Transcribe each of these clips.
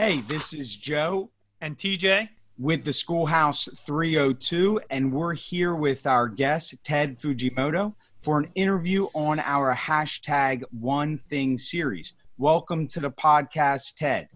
Hey, this is Joe and TJ with the Schoolhouse 302, and we're here with our guest, Ted Fujimoto, for an interview on our hashtag One Thing series. Welcome to the podcast, Ted.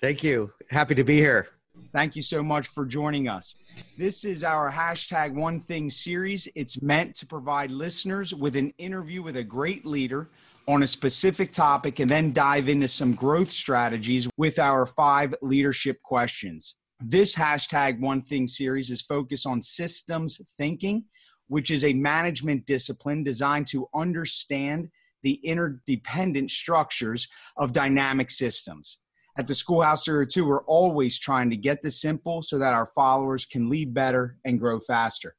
Thank you. Happy to be here. Thank you so much for joining us. This is our hashtag One Thing series. It's meant to provide listeners with an interview with a great leader on a specific topic and then dive into some growth strategies with our five leadership questions. This hashtag One Thing series is focused on systems thinking, which is a management discipline designed to understand the interdependent structures of dynamic systems. At the Schoolhouse 02, we're always trying to get this simple so that our followers can lead better and grow faster.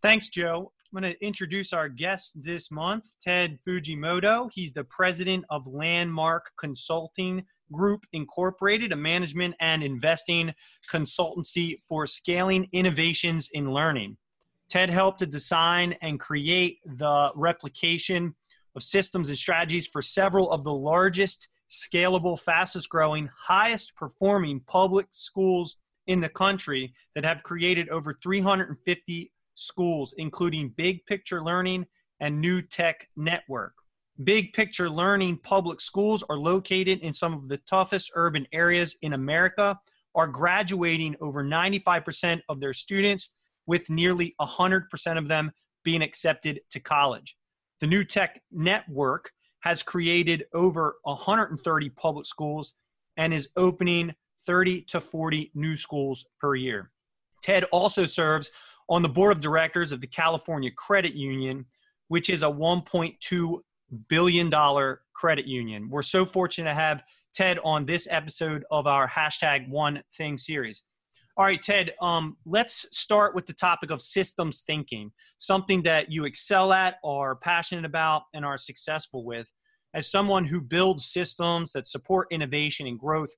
Thanks, Joe. I'm going to introduce our guest this month, Ted Fujimoto. He's the president of Landmark Consulting Group Incorporated, a management and investing consultancy for scaling innovations in learning. Ted helped to design and create the replication of systems and strategies for several of the largest, scalable, fastest growing, highest performing public schools in the country that have created over 350 schools, including Big Picture Learning and New Tech Network. Big Picture Learning public schools are located in some of the toughest urban areas in America, are graduating over 95% of their students, with nearly 100% of them being accepted to college. The New Tech Network has created over 130 public schools and is opening 30 to 40 new schools per year. TED also serves on the board of directors of the California Credit Union, which is a $1.2 billion credit union. We're so fortunate to have Ted on this episode of our hashtag One Thing series. All right, Ted, um, let's start with the topic of systems thinking, something that you excel at, are passionate about, and are successful with. As someone who builds systems that support innovation and growth,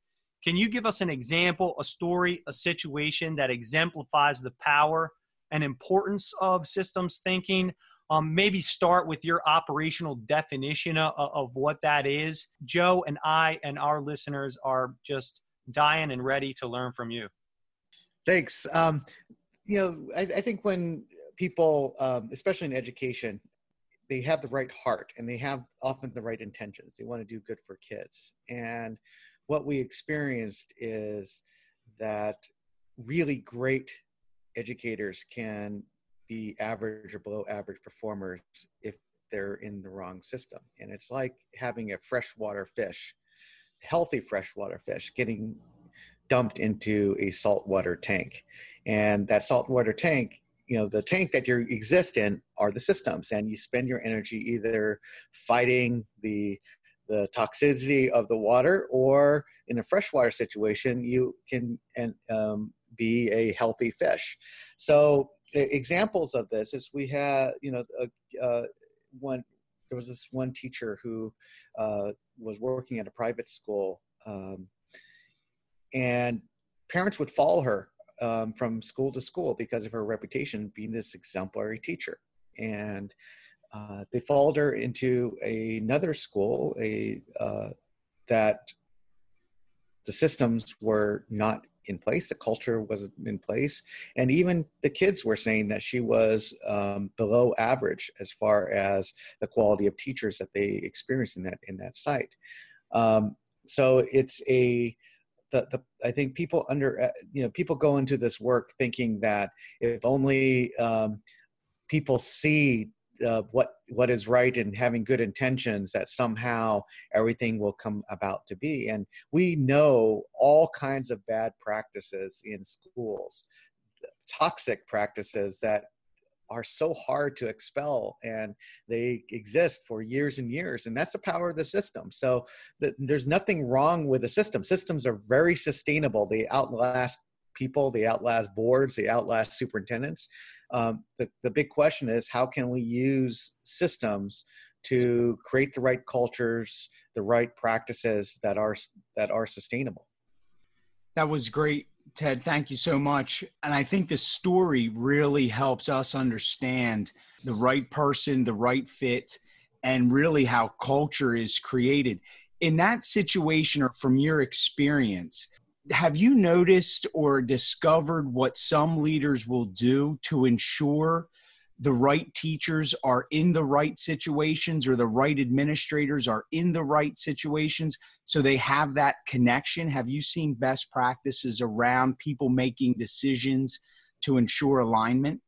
can you give us an example, a story, a situation that exemplifies the power and importance of systems thinking. Um, maybe start with your operational definition of, of what that is. Joe and I and our listeners are just dying and ready to learn from you. Thanks. Um, you know, I, I, think when people, um, especially in education, they have the right heart and they have often the right intentions. They want to do good for kids. And what we experienced is that really great educators can be average or below average performers if they're in the wrong system. And it's like having a freshwater fish, healthy freshwater fish, getting dumped into a saltwater tank. And that saltwater tank, you know, the tank that you exist in are the systems, and you spend your energy either fighting the the toxicity of the water, or in a freshwater situation, you can and um, be a healthy fish. So examples of this is we had, you know, uh, one there was this one teacher who uh, was working at a private school, um, and parents would follow her um, from school to school because of her reputation being this exemplary teacher. And uh, they followed her into another school, a uh, that the systems were not in place, the culture wasn't in place, and even the kids were saying that she was um, below average as far as the quality of teachers that they experienced in that in that site. Um, so it's a the, the, I think people under uh, you know people go into this work thinking that if only um, people see uh, what what is right and having good intentions that somehow everything will come about to be. And we know all kinds of bad practices in schools toxic practices that are so hard to expel and they exist for years and years and that's the power of the system. So the, there's nothing wrong with the system. Systems are very sustainable. They outlast people they outlast boards they outlast superintendents um, the, the big question is how can we use systems to create the right cultures the right practices that are that are sustainable? That was great ted. Thank you so much. And i think the story really helps us understand the right person the right fit and really how culture is created. In that situation or from your experience, have you noticed or discovered what some leaders will do to ensure the right teachers are in the right situations or the right administrators are in the right situations so they have that connection? Have you seen best practices around people making decisions to ensure alignment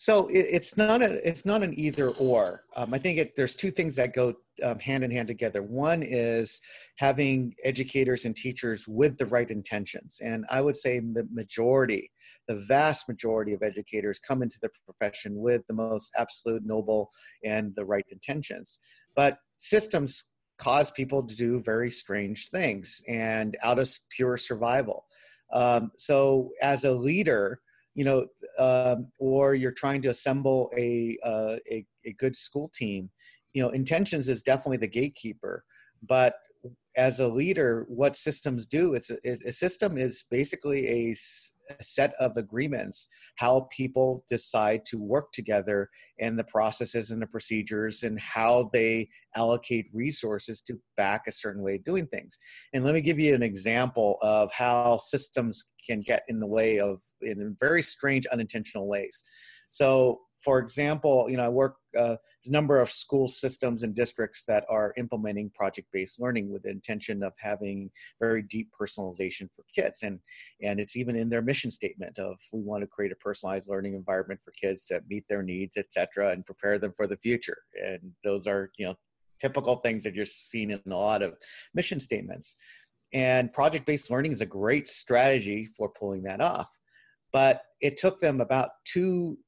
so it, it's not a it's not an either or. Um, I think it, there's two things that go um, hand in hand together. One is having educators and teachers with the right intentions, and I would say the majority, the vast majority of educators come into the profession with the most absolute noble and the right intentions. But systems cause people to do very strange things, and out of pure survival. Um, so as a leader you know, um, or you're trying to assemble a, uh, a, a good school team, you know, intentions is definitely the gatekeeper. But as a leader, what systems do, it's a, a system is basically a, a set of agreements, how people decide to work together and the processes and the procedures and how they allocate resources to back a certain way of doing things. And let me give you an example of how systems can get in the way of in very strange unintentional ways. So, for example, you know, I work uh, a number of school systems and districts that are implementing project-based learning with the intention of having very deep personalization for kids, and and it's even in their mission statement of we want to create a personalized learning environment for kids to meet their needs, etc., and prepare them for the future. And those are you know typical things that you're seeing in a lot of mission statements. And project based learning is a great strategy for pulling that off. But it took them about two,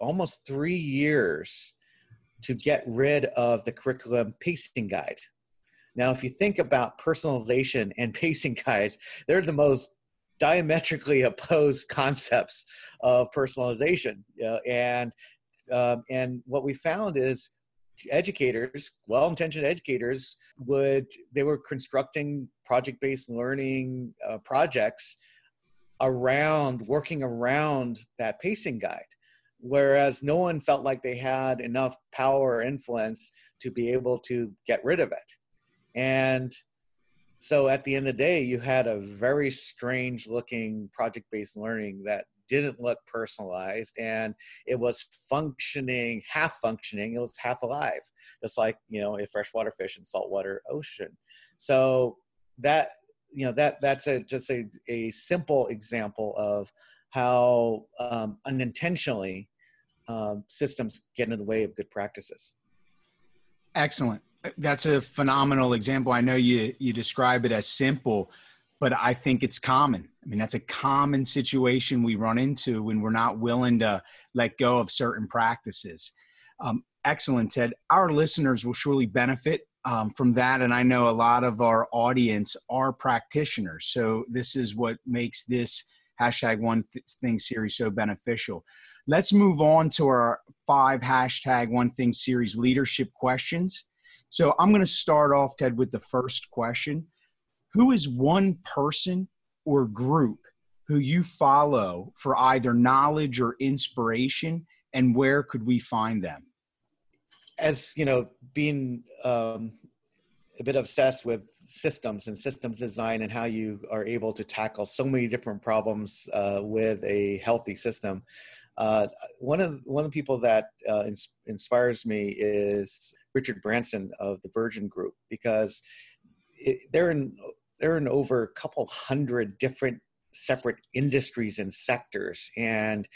almost three years to get rid of the curriculum pacing guide. Now, if you think about personalization and pacing guides, they're the most diametrically opposed concepts of personalization. And um, and what we found is educators, well-intentioned educators, would they were constructing project-based learning uh, projects around working around that pacing guide whereas no one felt like they had enough power or influence to be able to get rid of it. And so at the end of the day you had a very strange looking project-based learning that didn't look personalized and it was functioning half functioning it was half alive just like you know a freshwater fish in saltwater ocean. So that you know that that's a just a, a simple example of how um, unintentionally um, systems get in the way of good practices excellent that's a phenomenal example i know you you describe it as simple but I think it's common. I mean, that's a common situation we run into when we're not willing to let go of certain practices. Um, excellent, Ted. Our listeners will surely benefit um, from that. And I know a lot of our audience are practitioners. So this is what makes this hashtag one thing series so beneficial. Let's move on to our five hashtag one thing series leadership questions. So I'm going to start off, Ted, with the first question who is one person or group who you follow for either knowledge or inspiration and where could we find them as you know being um, a bit obsessed with systems and systems design and how you are able to tackle so many different problems uh, with a healthy system. Uh, one of one of the people that uh, ins- inspires me is Richard Branson of the Virgin Group because it, they're in they're in over a couple hundred different separate industries and sectors. And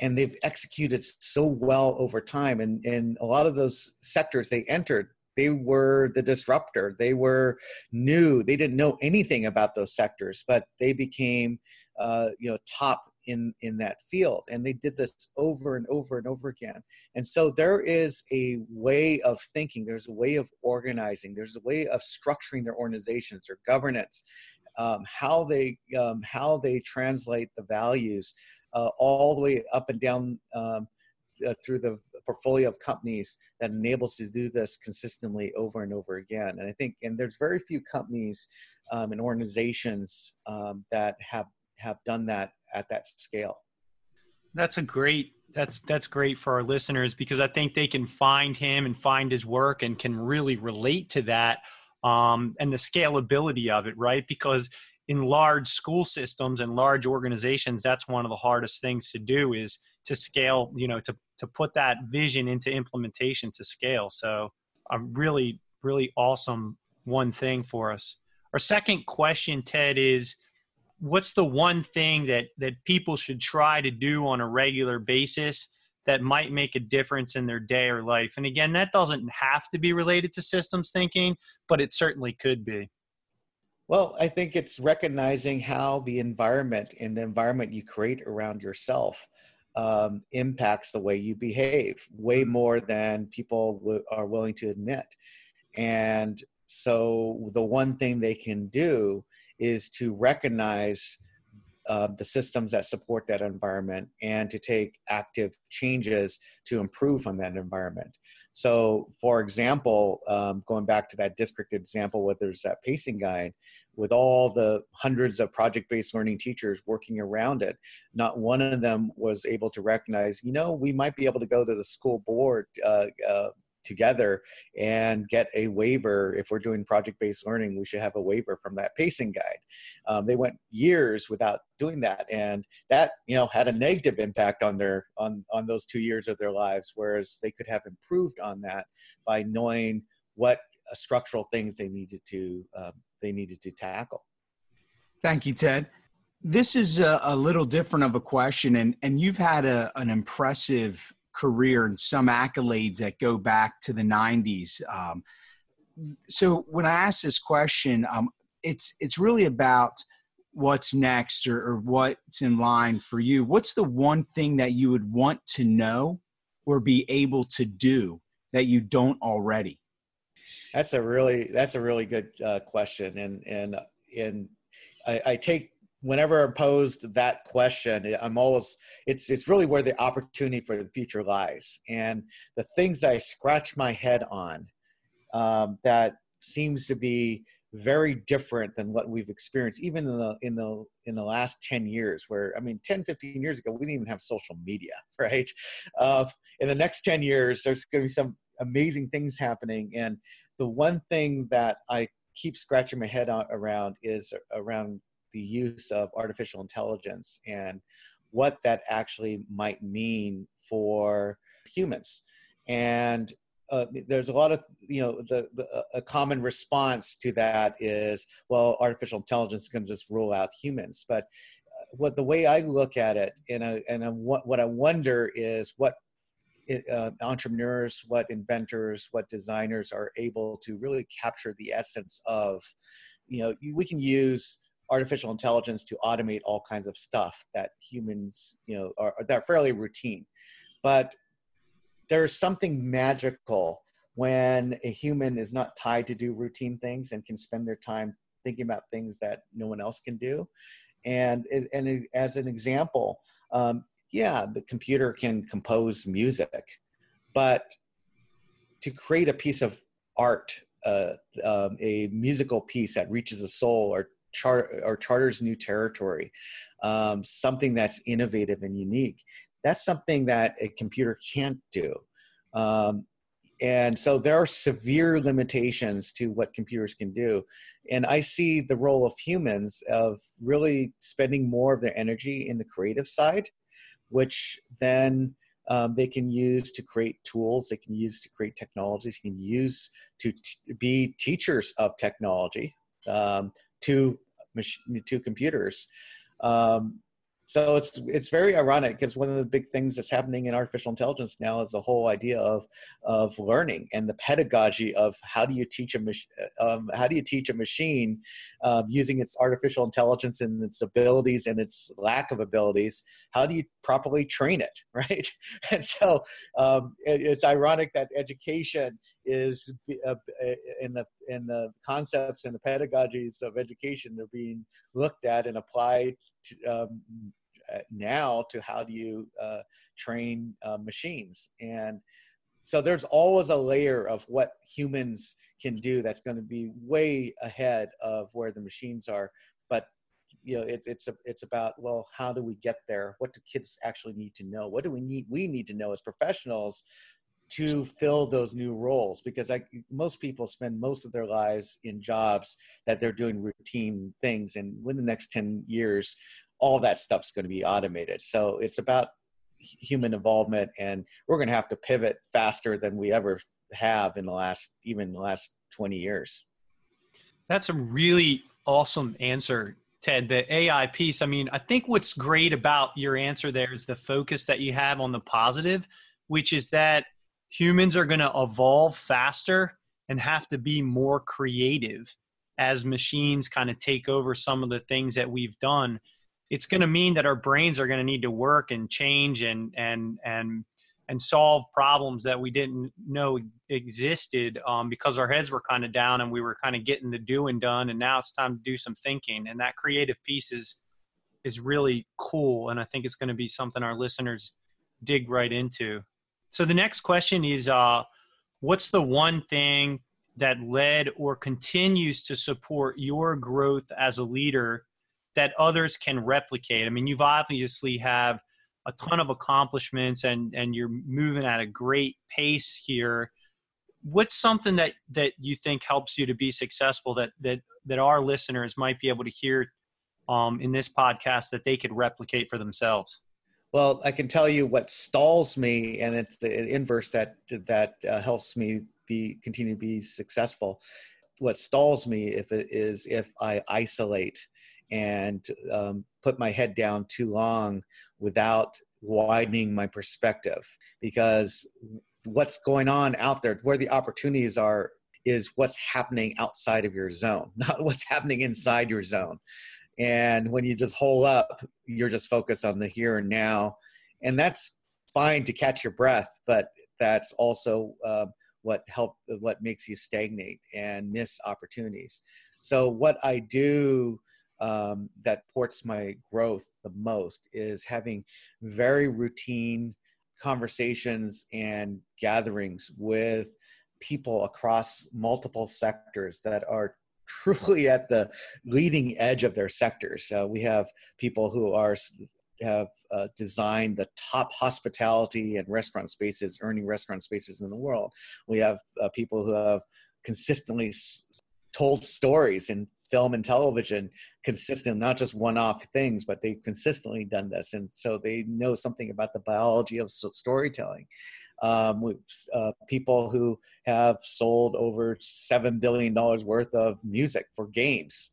and they've executed so well over time. And in a lot of those sectors they entered they were the disruptor. They were new. They didn't know anything about those sectors but they became uh, you know top in in that field. And they did this over and over and over again. And so there is a way of thinking. There's a way of organizing. There's a way of structuring their organizations their governance um, how they um, how they translate the values uh, all the way up and down um, uh, through the portfolio of companies that enables to do this consistently over and over again and i think and there's very few companies um, and organizations um, that have have done that at that scale. That's a great that's that's great for our listeners because I think they can find him and find his work and can really relate to that um, and the scalability of it, right? Because in large school systems and large organizations, that's one of the hardest things to do is to scale, you know, to, to put that vision into implementation to scale. So a really, really awesome one thing for us. Our second question, Ted, is what's the one thing that that people should try to do on a regular basis that might make a difference in their day or life. And again that doesn't have to be related to systems thinking but it certainly could be. Well i think it's recognizing how the environment and the environment you create around yourself um, impacts the way you behave way mm-hmm. more than people w- are willing to admit. And so the one thing they can do is to recognize uh, the systems that support that environment and to take active changes to improve on that environment. So, for example, um, going back to that district example where there's that pacing guide, with all the hundreds of project based learning teachers working around it, not one of them was able to recognize, you know, we might be able to go to the school board uh, uh, together and get a waiver. If we're doing project based learning, we should have a waiver from that pacing guide. Um, they went years without doing that, and that you know had a negative impact on their on on those two years of their lives. Whereas they could have improved on that by knowing what uh, structural things they needed to uh, they needed to tackle. Thank you, Ted. This is a, a little different of a question, and and you've had a, an impressive career and some accolades that go back to the 90s. Um, so when I ask this question, um, it's it's really about what's next or, or what's in line for you. What's the one thing that you would want to know or be able to do that you don't already? That's a really that's a really good uh, question, and and and I, I, take whenever I'm posed that question, I'm always it's it's really where the opportunity for the future lies, and the things I scratch my head on um, that seems to be very different than what we've experienced even in the in the in the last 10 years where i mean 10 15 years ago we didn't even have social media right? Uh, in the next 10 years there's going to be some amazing things happening. And the one thing that i keep scratching my head on, around is around the use of artificial intelligence and what that actually might mean for humans. And uh, there's a lot of you know the, the, a common response to that is well artificial intelligence is going to just rule out humans but uh, what the way i look at it and and what, what i wonder is what it, uh, entrepreneurs what inventors what designers are able to really capture the essence of you know we can use artificial intelligence to automate all kinds of stuff that humans, you know, are, are that fairly routine. But there's something magical when a human is not tied to do routine things and can spend their time thinking about things that no one else can do. And and as an example, um, yeah, the computer can compose music, but to create a piece of art, uh, um, a musical piece that reaches a soul or chart or charters new territory, um, something that's innovative and unique. That's something that a computer can't do. Um, and so there are severe limitations to what computers can do. And I see the role of humans of really spending more of their energy in the creative side, which then um, they can use to create tools, they can use to create technologies, they can use to t- be teachers of technology, um, to to computers. Um, so it's it's very ironic because one of the big things that's happening in artificial intelligence now is the whole idea of of learning and the pedagogy of how do you teach a mach- um, how do you teach a machine um, using its artificial intelligence and its abilities and its lack of abilities how do you properly train it right and so um, it, it's ironic that education is uh, in the in the concepts and the pedagogies of education they're being looked at and applied to, um, uh, now to how do you uh, train uh, machines. And so there's always a layer of what humans can do that's going to be way ahead of where the machines are. But you know it, it's a, it's about well how do we get there? What do kids actually need to know? What do we need we need to know as professionals to fill those new roles because like most people spend most of their lives in jobs that they're doing routine things and within the next 10 years all that stuff's going to be automated. So it's about human involvement and we're going to have to pivot faster than we ever have in the last even the last 20 years. That's a really awesome answer ted. The ai piece i mean i think what's great about your answer there is the focus that you have on the positive which is that humans are going to evolve faster and have to be more creative as machines kind of take over some of the things that we've done. It's going to mean that our brains are going to need to work and change and and and and solve problems that we didn't know existed um, because our heads were kind of down and we were kind of getting the doing done and now it's time to do some thinking. And that creative piece is is really cool and i think it's going to be something our listeners dig right into so the next question is uh, what's the one thing that led or continues to support your growth as a leader that others can replicate? I mean, you've obviously have a ton of accomplishments and and you're moving at a great pace here. What's something that that you think helps you to be successful that that that our listeners might be able to hear um, in this podcast that they could replicate for themselves? Well, I can tell you what stalls me, and it's the inverse that that uh, helps me be continue to be successful. What stalls me if it is if I isolate and um, put my head down too long without widening my perspective, because what's going on out there, where the opportunities are, is what's happening outside of your zone, not what's happening inside your zone. And when you just hole up, you're just focused on the here and now. And that's fine to catch your breath, but that's also uh, what help what makes you stagnate and miss opportunities. So what I do um, that ports my growth the most is having very routine conversations and gatherings with people across multiple sectors that are truly at the leading edge of their sectors. Uh, we have people who are have uh, designed the top hospitality and restaurant spaces, earning restaurant spaces in the world. We have uh, people who have consistently s- told stories in film and television, consistent, not just one-off things, but they've consistently done this, and so they know something about the biology of storytelling um, with uh, people who have sold over seven billion dollars worth of music for games.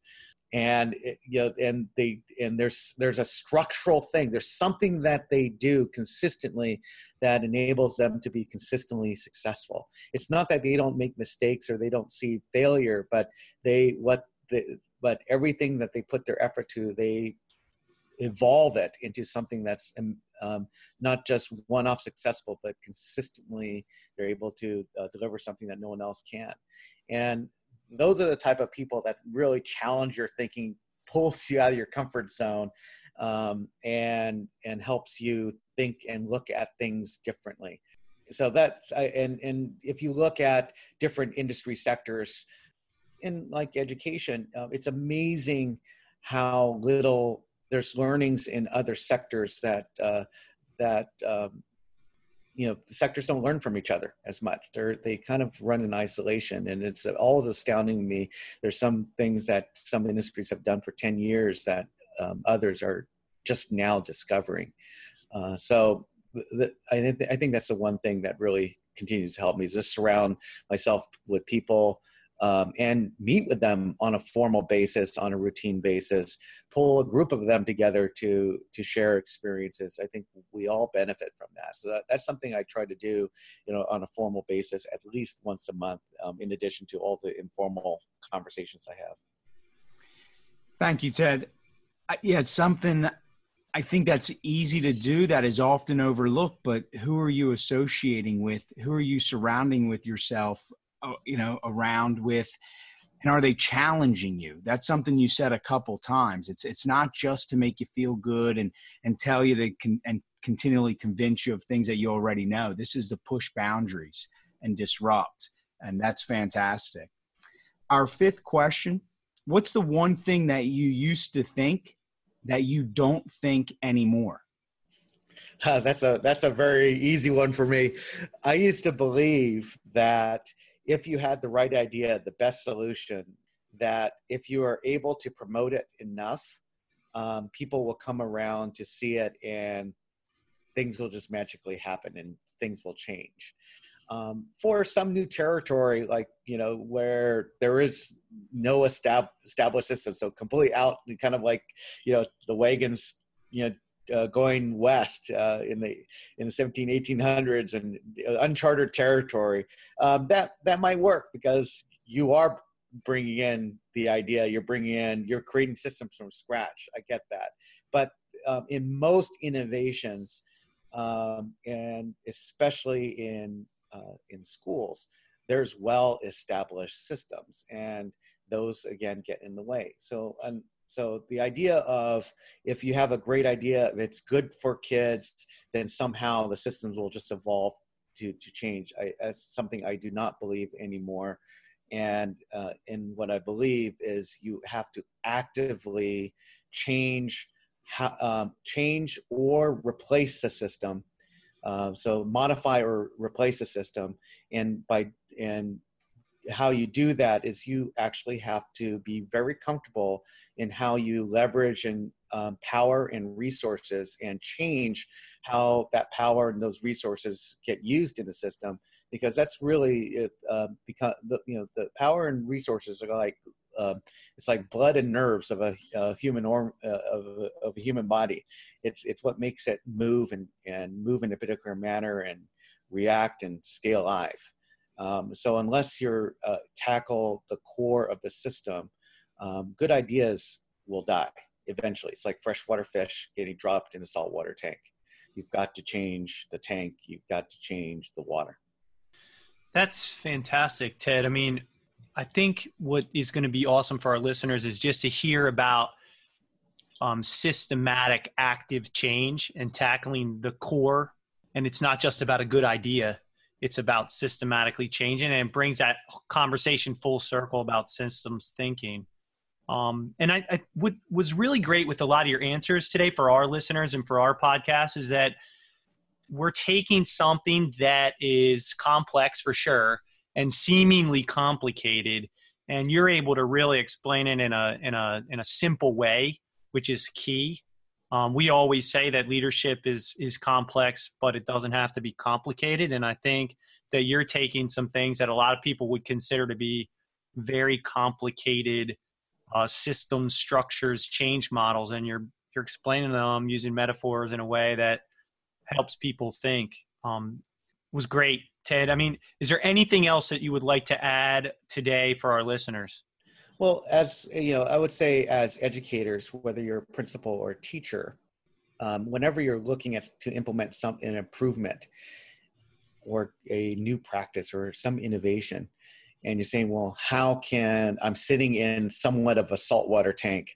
And it, you know and they and there's there's a structural thing. There's something that they do consistently that enables them to be consistently successful. It's not that they don't make mistakes or they don't see failure but they what the but everything that they put their effort to they evolve it into something that's um, um, not just one-off successful, but consistently they're able to uh, deliver something that no one else can. And those are the type of people that really challenge your thinking, pulls you out of your comfort zone, um, and and helps you think and look at things differently. So that and and if you look at different industry sectors, in like education, uh, it's amazing how little there's learnings in other sectors that uh, that um, you know the sectors don't learn from each other as much. They're they kind of run in isolation and it's always astounding to me. There's some things that some industries have done for 10 years that um, others are just now discovering. Uh, so I, th- I think that's the one thing that really continues to help me is just surround myself with people um, and meet with them on a formal basis, on a routine basis, pull a group of them together to to share experiences. I think we all benefit from that. So that, that's something I try to do, you know, on a formal basis at least once a month, um, in addition to all the informal conversations I have. Thank you, Ted. Yeah, it's something I think that's easy to do that is often overlooked, but who are you associating with? Who are you surrounding with yourself you know around with and are they challenging you? That's something you said a couple times. It's it's not just to make you feel good and and tell you to con- and continually convince you of things that you already know. This is to push boundaries and disrupt and that's fantastic. Our fifth question what's the one thing that you used to think that you don't think anymore? Uh, that's a that's a very easy one for me. I used to believe that if you had the right idea, the best solution, that if you are able to promote it enough, um, people will come around to see it, and things will just magically happen, and things will change. Um, for some new territory, like you know, where there is no estab- established system, so completely out, and kind of like you know the wagons, you know, uh, going west uh, in the in the 17 1800s and uncharted territory um, that that might work because you are bringing in the idea you're bringing in you're creating systems from scratch. I get that. But um, in most innovations um, and especially in uh, in schools there's well established systems and those again get in the way. So um, so the idea of if you have a great idea, it's good for kids, then somehow the systems will just evolve to, to change. I, that's something I do not believe anymore. And uh, and what I believe is you have to actively change, how, um, change or replace the system. Uh, so modify or replace the system, and by and how you do that is you actually have to be very comfortable in how you leverage and um, power and resources and change how that power and those resources get used in the system because that's really it uh, because the you know the power and resources are like uh, it's like blood and nerves of a, a human or uh, of, a, of a human body. It's it's what makes it move and and move in a particular manner and react and stay alive um, so unless you uh, tackle the core of the system, um, good ideas will die eventually. It's like freshwater fish getting dropped in a saltwater tank. You've got to change the tank. You've got to change the water. That's fantastic, Ted. I mean, I think what is going to be awesome for our listeners is just to hear about um, systematic, active change and tackling the core. And it's not just about a good idea it's about systematically changing and it brings that conversation full circle about systems thinking. Um, and I, I what was really great with a lot of your answers today for our listeners and for our podcast is that we're taking something that is complex for sure and seemingly complicated and you're able to really explain it in a in a in a simple way which is key um, we always say that leadership is is complex, but it doesn't have to be complicated. And I think that you're taking some things that a lot of people would consider to be very complicated uh, system structures, change models, and you're you're explaining them using metaphors in a way that helps people think. Um, was great, Ted. I mean, is there anything else that you would like to add today for our listeners? Well, as you know, I would say as educators, whether you're a principal or a teacher, um, whenever you're looking at to implement some an improvement or a new practice or some innovation, and you're saying, well, how can I'm sitting in somewhat of a saltwater tank?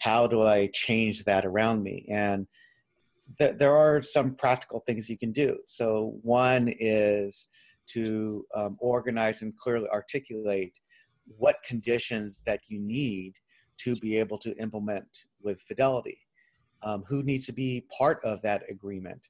How do I change that around me? And th- there are some practical things you can do. So one is to um, organize and clearly articulate what conditions that you need to be able to implement with fidelity. Um, who needs to be part of that agreement?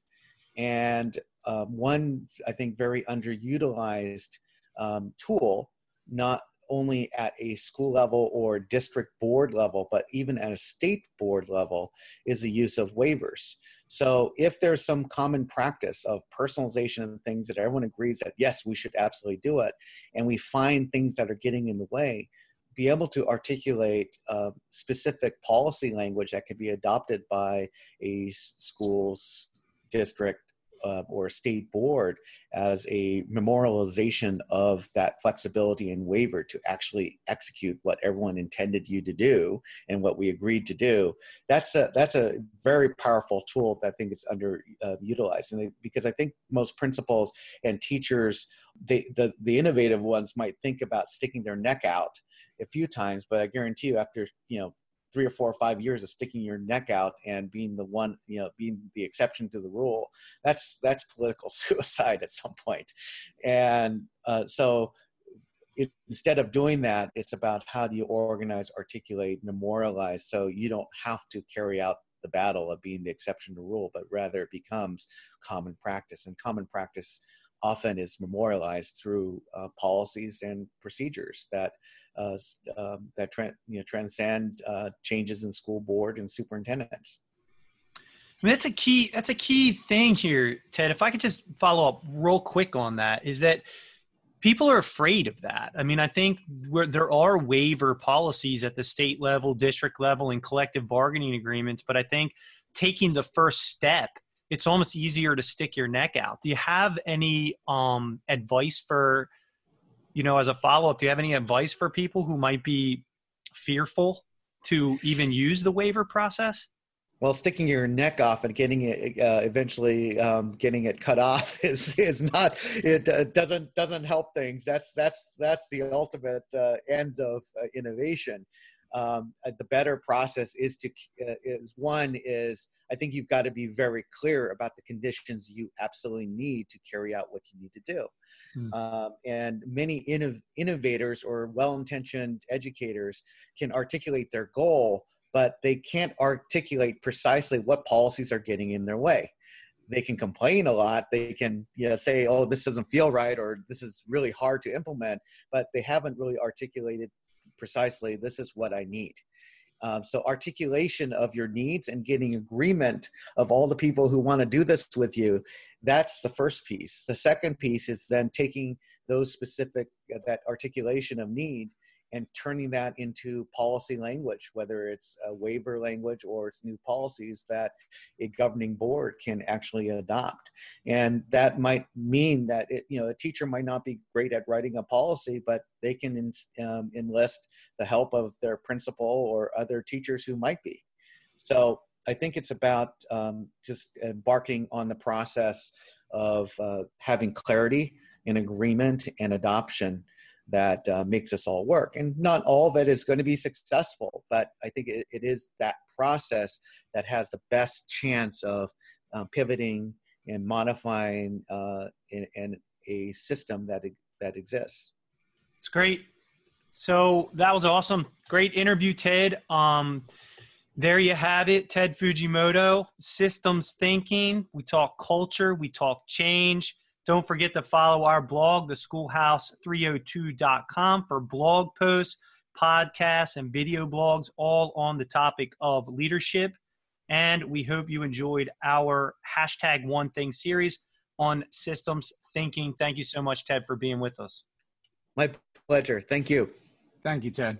And um, one, I think, very underutilized um, tool, not only at a school level or district board level, but even at a state board level, is the use of waivers. So if there's some common practice of personalization and things that everyone agrees that yes, we should absolutely do it, and we find things that are getting in the way, be able to articulate uh, specific policy language that could be adopted by a school's district uh, or state board as a memorialization of that flexibility and waiver to actually execute what everyone intended you to do and what we agreed to do. That's a that's a very powerful tool that I think is underutilized, uh, and because I think most principals and teachers, they, the the innovative ones might think about sticking their neck out a few times, but I guarantee you, after you know three or four or five years of sticking your neck out and being the one, you know, being the exception to the rule, that's that's political suicide at some point. And uh, so it, instead of doing that, it's about how do you organize, articulate, memorialize so you don't have to carry out the battle of being the exception to rule, but rather it becomes common practice. And common practice often is memorialized through uh, policies and procedures that uh, um, that tra- you know, transcend uh, changes in school board and superintendents. I mean, that's a key. That's a key thing here, Ted. If I could just follow up real quick on that, is that people are afraid of that. I mean, I think there are waiver policies at the state level, district level, and collective bargaining agreements, but I think taking the first step, it's almost easier to stick your neck out. Do you have any um, advice for, you know, as a follow up? Do you have any advice for people who might be fearful to even use the waiver process? well, sticking your neck off and getting it uh, eventually um, getting it cut off is is not it uh, doesn't doesn't help things. That's that's that's the ultimate uh, end of uh, innovation. Um, uh, the better process is to uh, is one is I think you've got to be very clear about the conditions you absolutely need to carry out what you need to do. Hmm. Um, and many innov- innovators or well-intentioned educators can articulate their goal but they can't articulate precisely what policies are getting in their way. They can complain a lot. They can you know, say, oh, this doesn't feel right or this is really hard to implement, but they haven't really articulated precisely this is what I need. Um, so articulation of your needs and getting agreement of all the people who want to do this with you, that's the first piece. The second piece is then taking those specific, that articulation of need and turning that into policy language, whether it's a waiver language or it's new policies that a governing board can actually adopt. And that might mean that it, you know a teacher might not be great at writing a policy, but they can um, enlist the help of their principal or other teachers who might be. So I think it's about um, just embarking on the process of uh, having clarity and agreement and adoption that uh, makes us all work. And not all of it is going to be successful, but I think it, it is that process that has the best chance of uh, pivoting and modifying uh, in, in, a system that that exists. It's great. So that was awesome. Great interview, Ted. Um, there you have it, Ted Fujimoto. Systems thinking. We talk culture. We talk change. Don't forget to follow our blog, theschoolhouse302.com, for blog posts, podcasts, and video blogs, all on the topic of leadership. And we hope you enjoyed our hashtag one thing series on systems thinking. Thank you so much, Ted, for being with us. My pleasure. Thank you. Thank you, Ted.